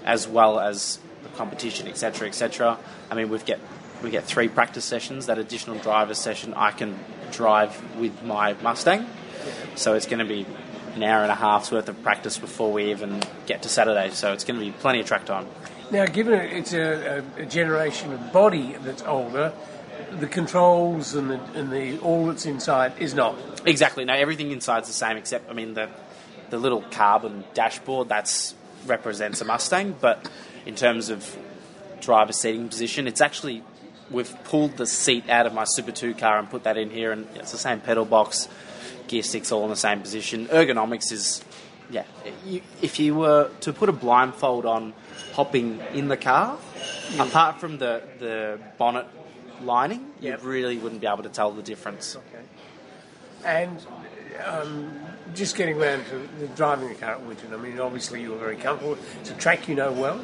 as well as the competition, etc., etc., I mean, we've get we get three practice sessions. That additional driver session, I can drive with my Mustang. So it's going to be an hour and a half's worth of practice before we even get to Saturday. So it's going to be plenty of track time. Now, given it's a, a generation of body that's older, the controls and the, and the all that's inside is not exactly. No, everything inside's the same except I mean the the little carbon dashboard that's represents a Mustang, but in terms of driver seating position, it's actually we've pulled the seat out of my Super 2 car and put that in here, and it's the same pedal box, gear sticks all in the same position. Ergonomics is, yeah, you, if you were to put a blindfold on hopping in the car, yeah. apart from the, the bonnet lining, yep. you really wouldn't be able to tell the difference. Okay. And um, just getting around to the driving the car at I mean, obviously you were very comfortable. It's a track you know well.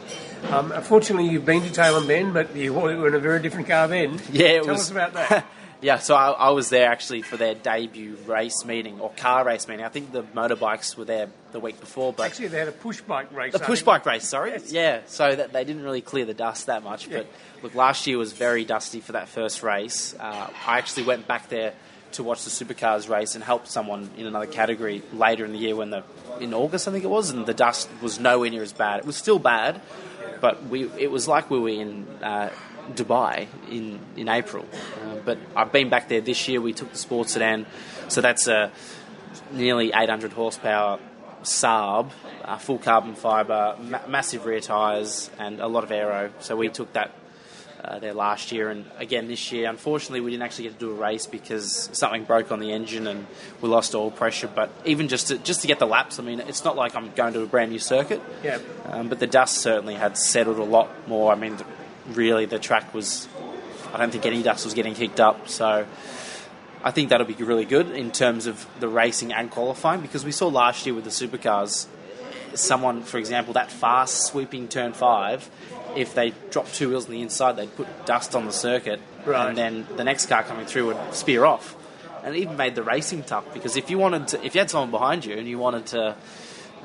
Um, unfortunately, you've been to Tailem Bend, but you were in a very different car then. Yeah, it Tell was, us about that. yeah, so I, I, was there actually for their debut race meeting or car race meeting. I think the motorbikes were there the week before, but actually they had a push bike race. The push bike race, sorry. Yes. Yeah, so that they didn't really clear the dust that much. Yeah. But look, last year was very dusty for that first race. Uh, I actually went back there to watch the supercars race and help someone in another category later in the year when the in August I think it was, and the dust was nowhere near as bad. It was still bad, but we it was like we were in uh, Dubai in in April. Uh, but I've been back there this year. We took the sports sedan, so that's a nearly 800 horsepower Saab, uh, full carbon fibre, ma- massive rear tyres, and a lot of aero. So we took that uh, there last year, and again this year. Unfortunately, we didn't actually get to do a race because something broke on the engine and we lost all pressure. But even just to, just to get the laps, I mean, it's not like I'm going to a brand new circuit. Yeah. Um, but the dust certainly had settled a lot more. I mean, really, the track was. I don't think any dust was getting kicked up, so. I think that'll be really good in terms of the racing and qualifying because we saw last year with the supercars, someone, for example, that fast sweeping turn five, if they dropped two wheels on the inside, they'd put dust on the circuit, Right. and then the next car coming through would spear off. And it even made the racing tough because if you wanted to, if you had someone behind you and you wanted to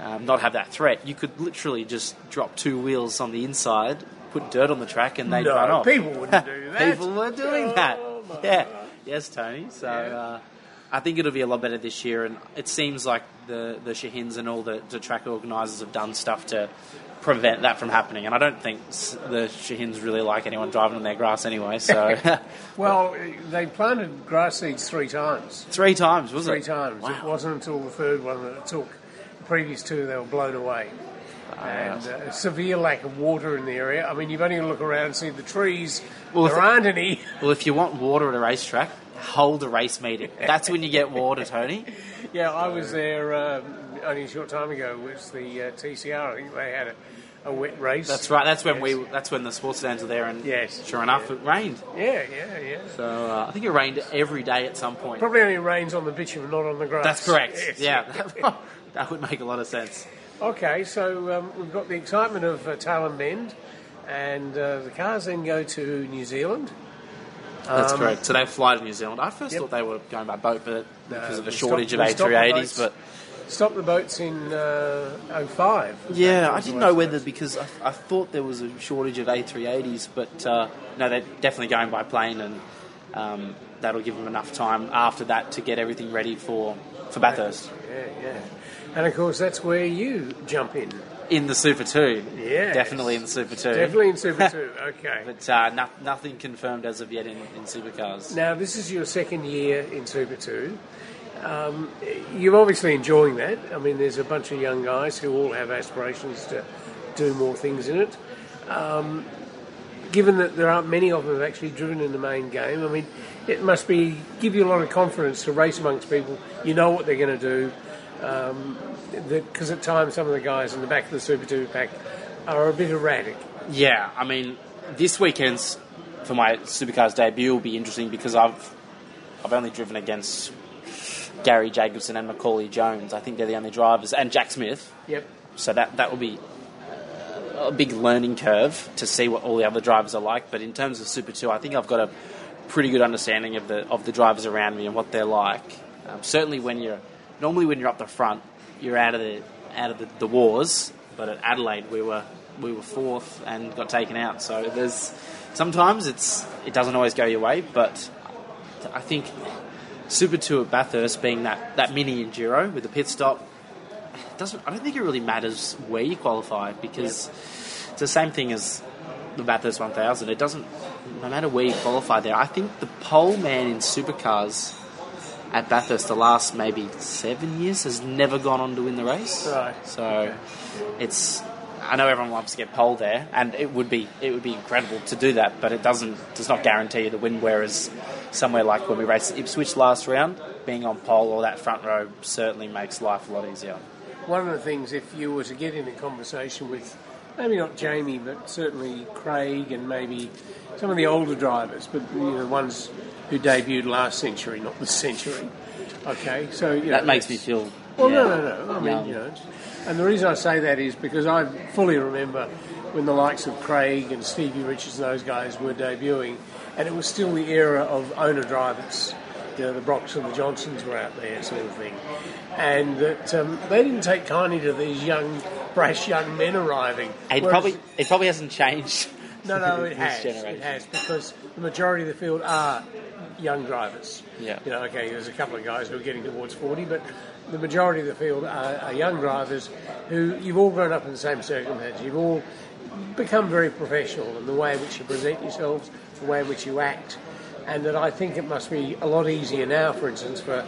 um, not have that threat, you could literally just drop two wheels on the inside, put dirt on the track, and they'd No, run off. people wouldn't do that. people were doing that. Yeah. Yes, Tony. So uh, I think it'll be a lot better this year, and it seems like the the Shahins and all the, the track organisers have done stuff to prevent that from happening. And I don't think the Shahins really like anyone driving on their grass anyway. So Well, they planted grass seeds three times. three times was three it? times. It wasn't until the third one that it took. The previous two, they were blown away. And uh, severe lack of water in the area. I mean, you've only got to look around and see the trees. Well, there aren't any. Well, if you want water at a racetrack, hold a race meeting. That's when you get water, Tony. Yeah, I was there um, only a short time ago. It was the uh, TCR. I think they had a, a wet race. That's right. That's when we. That's when the sports stands were there, and Yes. sure enough, it rained. Yeah, yeah, yeah. So uh, I think it rained every day at some point. Probably only rains on the bitumen, not on the grass. That's correct. Yes. Yeah, that would make a lot of sense. Okay, so um, we've got the excitement of uh, Tailem Bend, and uh, the cars then go to New Zealand. That's Um, correct. So they fly to New Zealand. I first Yep. thought they were going by boat, but because of a shortage stopped- of we stopped the A380s. boats. But Stopped the boats in uh, 05. yeah, I didn't know whether because I, I thought there was a shortage of A380s, but uh, no, they're definitely going by plane, and um, that'll give them enough time after that to get everything ready for for Bathurst Yeah, yeah. And of course, that's where you jump in. in the Super Two. Yes. definitely in the Super Two. Definitely in Super 2, okay. But uh, no, nothing confirmed as of yet in, in supercars. Now, this is your second year in Super 2. Um, you're obviously enjoying that. I mean, there's a bunch of young guys who all have aspirations to do more things in it. Um, given that there aren't many of them have actually driven in the main game, I mean, it must be give you a lot of confidence to race amongst people. You know what they're going to do. Because at times, some of the guys in the back of the Super 2 pack are a bit erratic. Yeah, I mean, this weekend's for my supercars debut will be interesting because I've I've only driven against Garry Jacobson and Macauley Jones. I think they're the only drivers, and Jack Smith. Yep. So that that will be a big learning curve to see what all the other drivers are like. But in terms of Super Two, I think I've got a pretty good understanding of the of the drivers around me and what they're like. Um, certainly, when you're normally when you're up the front, you're out of the out of the, the wars. But at Adelaide, we were we were fourth and got taken out. So there's sometimes it's it doesn't always go your way, but I think Super Two at Bathurst being that, that mini enduro with the pit stop doesn't. I don't think it really matters where you qualify because it's the same thing as the Bathurst 1000. It doesn't. No matter where you qualify there, I think the pole man in supercars at Bathurst the last maybe seven years has never gone on to win the race. Right. So it's. I know everyone wants to get pole there, and it would be it would be incredible to do that, but it doesn't does not guarantee you the win. Whereas somewhere like when we raced Ipswich last round, being on pole or that front row certainly makes life a lot easier. One of the things, if you were to get in a conversation with maybe not Jamie, but certainly Craig and maybe some of the older drivers, but you know, the ones who debuted last century, not this century. Okay, so you know, that makes me feel. Well, yeah, no, no, no. I mean, you know, and the reason I say that is because I fully remember when the likes of Craig and Stevie Richards and those guys were debuting, and it was still the era of owner drivers. You know, the Brocks and the Johnsons were out there, sort of thing, and that um, they didn't take kindly to these young, brash young men arriving. It Whereas- probably it probably hasn't changed. no, no, it has. generation. It has because the majority of the field are young drivers. Yeah. You know, okay, there's a couple of guys who are getting towards 40, but the majority of the field are, are young drivers who you've all grown up in the same circumstances. You've all become very professional in the way in which you present yourselves, the way in which you act. And that I think it must be a lot easier now, for instance, for,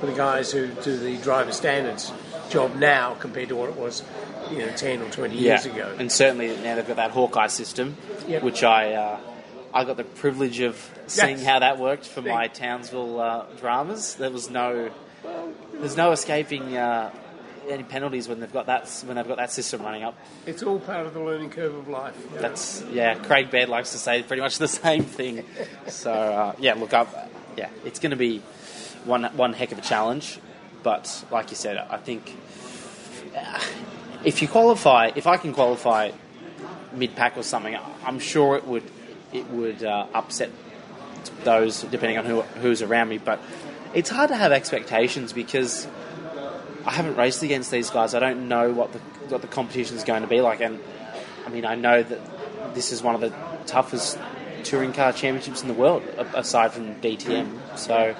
for the guys who do the driver standards job now compared to what it was, you know, 10 or 20 years ago. And certainly now they've got that Hawkeye system, Yep. which I uh, I got the privilege of seeing how that worked for my Townsville uh, dramas. There was no, there's no escaping uh, any penalties when they've got that when they've got that system running up. It's all part of the learning curve of life. know. That's yeah. Craig Baird likes to say pretty much the same thing. So uh, yeah, look up. Yeah, it's going to be one one heck of a challenge. But like you said, I think uh, if you qualify, if I can qualify mid pack or something, I'm sure it would it would uh, upset those depending on who who's around me. But it's hard to have expectations because I haven't raced against these guys. I don't know what the what the competition is going to be like, and I mean I know that this is one of the toughest touring car championships in the world, aside from DTM. So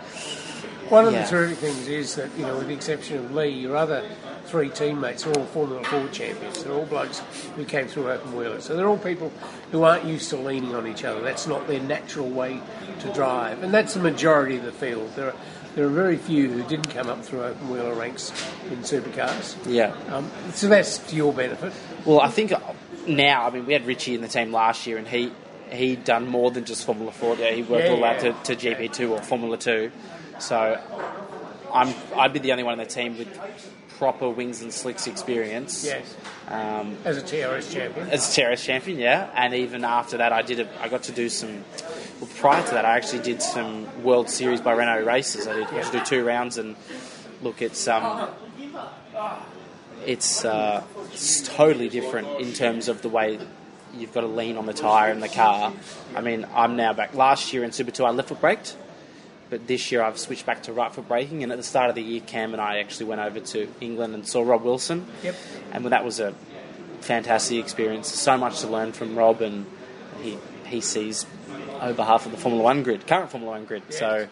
One of yeah. the terrific things is that, you know, with the exception of Lee, your other three teammates are all Formula 4 champions. They're all blokes who came through open wheelers. So they're all people who aren't used to leaning on each other. That's not their natural way to drive. And that's the majority of the field. There are, there are very few who didn't come up through open wheeler ranks in supercars. yeah. Um, so that's to your benefit. Well, I think now, I mean, we had Richie in the team last year, and he he'd done more than just Formula Four. Yeah, he worked Yeah, all out yeah. to, to GP two or Formula Two. So I'm I'd be the only one in the team with proper wings and slicks experience. Yes. Um, As a TRS champion. as a TRS champion, yeah, and even after that, I did. A, I got to do some. Well, prior to that, I actually did some World Series by Renault races. I did do two rounds, and look, it's um, it's uh, it's totally different in terms of the way you've got to lean on the tyre in the car. I mean, I'm now back. Last year in Super Two, I left foot braked, but this year I've switched back to right foot braking. And at the start of the year, Cam and I actually went over to England and saw Rob Wilson. Yep. And that was a fantastic experience. So much to learn from Rob, and he he sees over half of the Formula One grid, current Formula One grid. So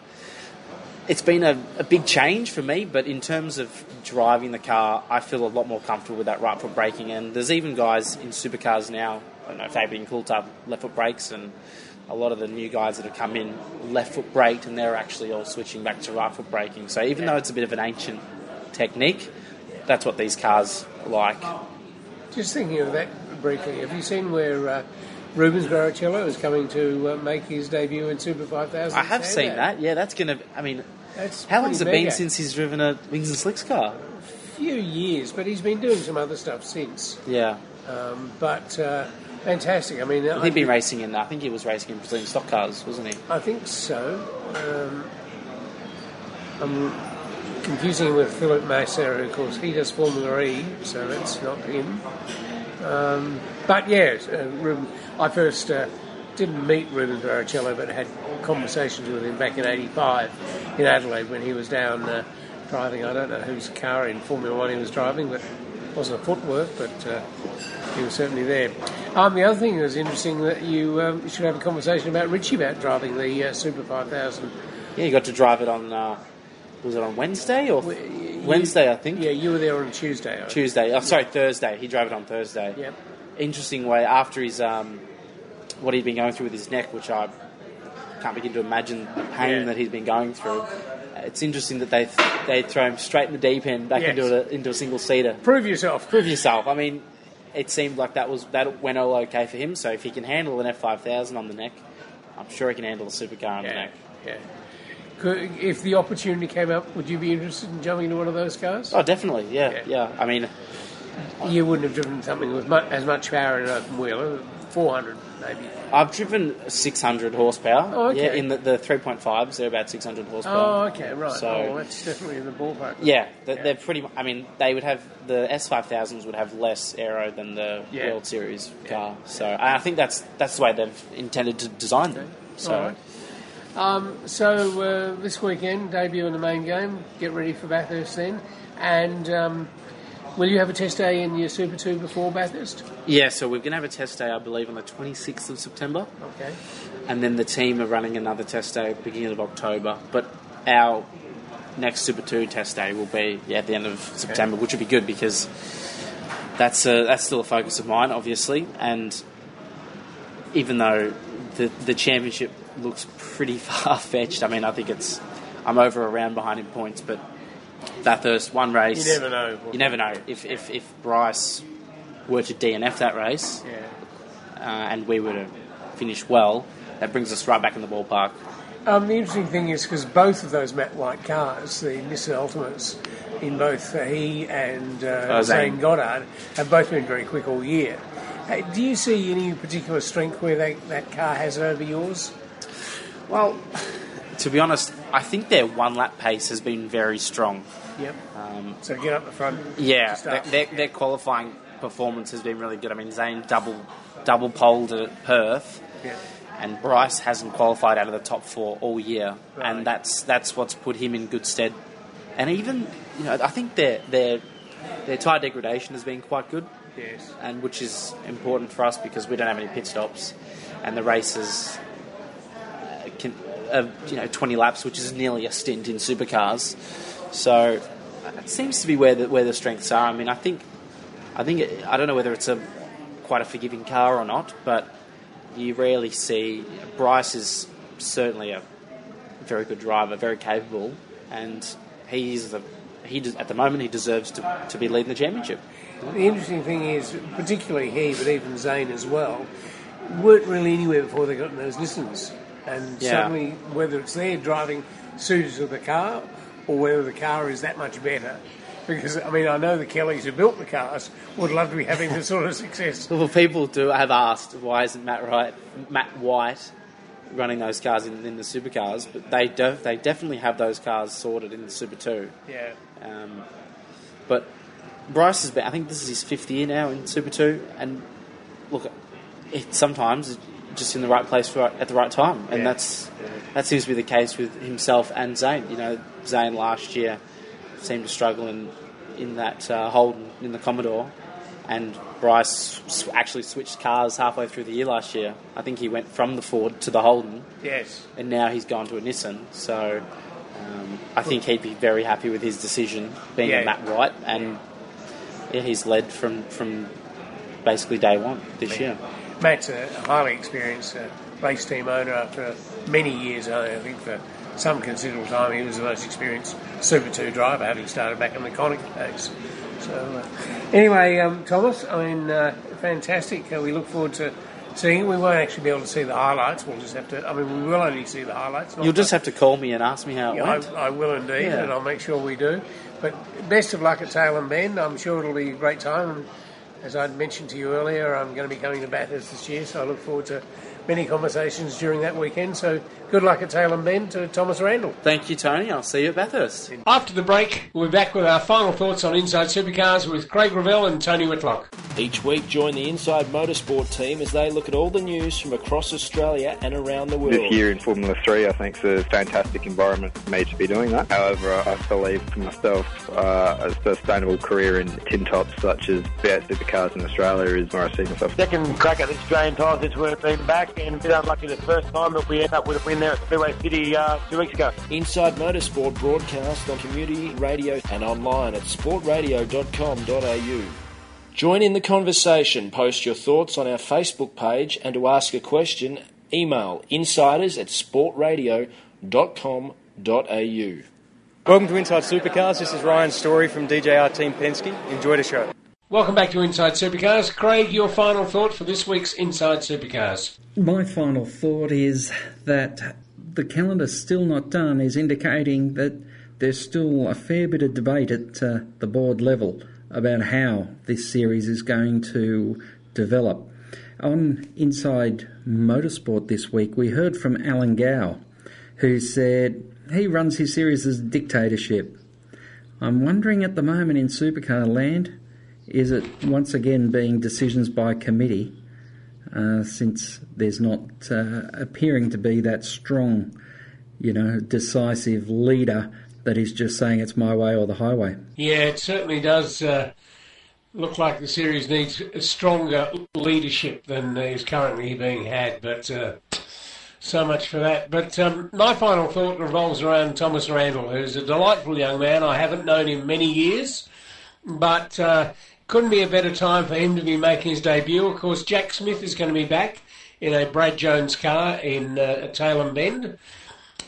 it's been a, a big change for me, but in terms of driving the car, I feel a lot more comfortable with that right foot braking. And there's even guys in supercars now, I don't know, Fabian Coulthard, left foot brakes, and a lot of the new guys that have come in left foot braked, and they're actually all switching back to right foot braking. So even though it's a bit of an ancient technique, that's what these cars like. Just thinking of that briefly, have you seen where uh, Rubens Barrichello is coming to uh, make his debut in Super 5000? I have seen that. Yeah, that's gonna. I mean, That's how long's it pretty been mega. since he's driven a Wings and Slicks car? A few years, but he's been doing some other stuff since. Yeah, Um, but uh, fantastic. I mean, I he'd been racing in. I think he was racing in Brazilian stock cars, wasn't he? I think so. Um, I'm confusing him with Philip Massa, of course, he does Formula E, so that's not him. Um, but yes, uh, Ruben, I first uh, didn't meet Ruben Barrichello, but had conversations with him back in '85 in Adelaide when he was down uh, driving. I don't know whose car in Formula One he was driving, but it wasn't a footwork, but uh, he was certainly there. Um, the other thing that was interesting that you, um, should have a conversation about Richie about driving the uh, Super 5000. Yeah, you got to drive it on. Uh, was it on Wednesday or Wednesday? I think. Yeah, you were there on Tuesday. Tuesday. Oh, sorry, Thursday. He drove it on Thursday. Yep. Interesting way after his um, what he'd been going through with his neck, which I can't begin to imagine the pain Yeah. that he's been going through. Uh, It's interesting that they they throw him straight in the deep end, back Yes. into a, into a single seater. Prove yourself. Prove yourself. I mean, it seemed like that was that went all okay for him. So if he can handle an F five thousand on the neck, I'm sure he can handle a supercar on the neck. Yeah. Could, if the opportunity came up, would you be interested in jumping into one of those cars? Oh, definitely. Yeah, yeah. I mean, You wouldn't have driven something with mu- as much power in an open wheeler, 400 maybe. I've driven 600 horsepower. Oh, okay. Yeah, in the, the 3.5s, they're about 600 horsepower. Oh, okay, right. So, oh, well, that's definitely in the ballpark. yeah, they're, they're pretty. I mean, they would have the S5000s would have less aero than the Yeah. World Series car. So I think that's that's the way they've intended to design them. So. Um, so uh, this weekend, debut in the main game. Get ready for Bathurst then. And um, will you have a test day in your Super 2 before Bathurst? yeah, so we're going to have a test day, I believe, on the 26th of September. Okay. and then the team are running another test day at the beginning of October. But our next Super Two test day will be yeah, at the end of September, which will be good because that's a, that's still a focus of mine, obviously. And even though the the championship looks pretty far fetched, I mean, I think it's I'm over a round behind in points, but Bathurst one race. You never know. You never know if if, if Bryce were to DNF that race Yeah. uh, and we were to finish well, that brings us right back in the ballpark. Um, the interesting thing is because both of those matte white cars, the Nissan Altimas, in both uh, he and uh, Oh, Zane Zane. Goddard, have both been very quick all year. Uh, do you see any particular strength where they, that car has it over yours? Well, to be honest, I think their one lap pace has been very strong. Yep. Um, So get up the front. Yeah, their, their, their qualifying performance has been really good. I mean, Zane double double poled at Perth, Yeah. and Bryce hasn't qualified out of the top four all year, Right. and that's that's what's put him in good stead. And even you know, I think their their their tyre degradation has been quite good. Yes. and which is important for us because we don't have any pit stops, and the races uh, can, uh, you know, 20 laps, which is nearly a stint in supercars. So it seems to be where the, where the strengths are. I mean, I think, I think it, I don't know whether it's a quite a forgiving car or not, but you rarely see Bryce is certainly a very good driver, very capable, and he's the he des- at the moment he deserves to, to be leading the championship. The interesting thing is, particularly he, but even Zane as well, weren't really anywhere before they got in those Nissans. And Yeah. suddenly, whether it's their driving suits to the car or whether the car is that much better. Because, I mean, I know the Kellys who built the cars would love to be having this sort of success. Well, people do have asked why isn't Matt Wright, Matt White running those cars in, in the supercars, but they do, they definitely have those cars sorted in the Super Two. Yeah. Um, but Bryce has been, I think this is his fifth year now in Super Two, and look, it sometimes just in the right place for, at the right time, and Yeah. that's that seems to be the case with himself and Zane. You know, Zane last year seemed to struggle in in that uh, Holden in the Commodore, and Bryce actually switched cars halfway through the year last year. I think he went from the Ford to the Holden, Yes. and now he's gone to a Nissan. So um, I think he'd be very happy with his decision being Yeah. Matt Wright, and yeah, he's led from from basically day one this year. Matt's a highly experienced uh, race team owner after many years. I think for some considerable time he was the most experienced Super 2 driver, having started back in the Conic days. So, uh, anyway, um, Thomas, I mean, uh, fantastic. Uh, we look forward to seeing it. We won't actually be able to see the highlights. We'll just have to, I mean, we will only see the highlights. You'll just have to call me and ask me how it yeah, went. I, I will indeed, Yeah. and I'll make sure we do. But best of luck at Tailem Bend. I'm sure it'll be a great time. And as I'd mentioned to you earlier, I'm going to be coming to Bathurst this year, so I look forward to many conversations during that weekend. So good luck at Tailem Bend to Thomas Randall. Thank you, Tony. I'll see you at Bathurst. After the break, we'll be back with our final thoughts on Inside Supercars with Craig Ravel and Tony Whitlock. Each week, join the Inside Motorsport team as they look at all the news from across Australia and around the world. This year in Formula 3, I think is a fantastic environment for me to be doing that. However, I I believe for myself, uh, a sustainable career in tin tops such as V8 Supercars in Australia is where I see myself. Second crack at the Australian title since we've been back, and a bit unlucky the first time, but we end up with a win there at Speedway City uh, two weeks ago. Inside Motorsport broadcast on community radio and online at sportradio.com.au. Join in the conversation. Post your thoughts on our Facebook page and to ask a question, email insiders at sportradio.com.au. Welcome to Inside Supercars. This is Ryan Story from DJR Team Penske. Enjoy the show. Welcome back to Inside Supercars. Craig, your final thought for this week's Inside Supercars. My final thought is that the calendar still not done is indicating that there's still a fair bit of debate at uh, the board level about how this series is going to develop. On Inside Motorsport this week, we heard from Alan Gow, who said he runs his series as dictatorship. I'm wondering at the moment in supercar land, is it once again being decisions by committee? uh, since there's not uh, appearing to be that strong, you know, decisive leader that is just saying it's my way or the highway. Yeah, it certainly does uh, look like the series needs a stronger leadership than is currently being had, but uh, so much for that. But um, my final thought revolves around Thomas Randall, who's a delightful young man. I haven't known him many years, but uh, couldn't be a better time for him to be making his debut. Of course, Jack Smith is going to be back in a Brad Jones car in uh, Tailem Bend.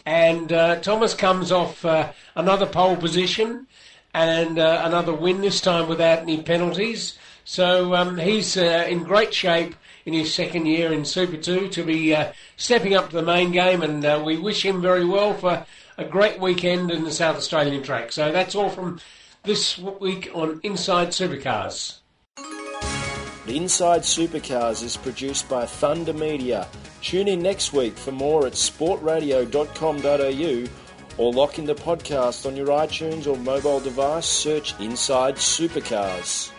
And uh, Thomas comes off uh, another pole position and uh, another win, this time without any penalties. So um, he's uh, in great shape in his second year in Super 2 to be uh, stepping up to the main game, and uh, we wish him very well for a great weekend in the South Australian track. So that's all from this week on Inside Supercars. Inside Supercars is produced by Thunder Media. Tune in next week for more at sportradio.com.au or lock in the podcast on your iTunes or mobile device. Search Inside Supercars.